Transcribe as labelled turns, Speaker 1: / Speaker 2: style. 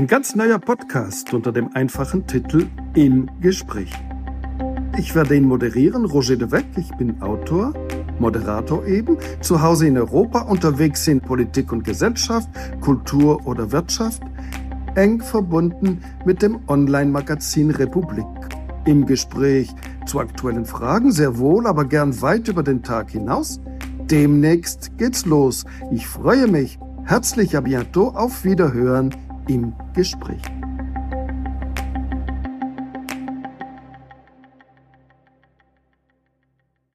Speaker 1: Ein ganz neuer Podcast unter dem einfachen Titel Im Gespräch. Ich werde ihn moderieren, Roger de Weck, ich bin Autor, Moderator eben, zu Hause in Europa, unterwegs in Politik und Gesellschaft, Kultur oder Wirtschaft, eng verbunden mit dem Online-Magazin Republik. Im Gespräch zu aktuellen Fragen, sehr wohl, aber gern weit über den Tag hinaus. Demnächst geht's los. Ich freue mich. Herzlich à bientôt, auf Wiederhören im Gespräch.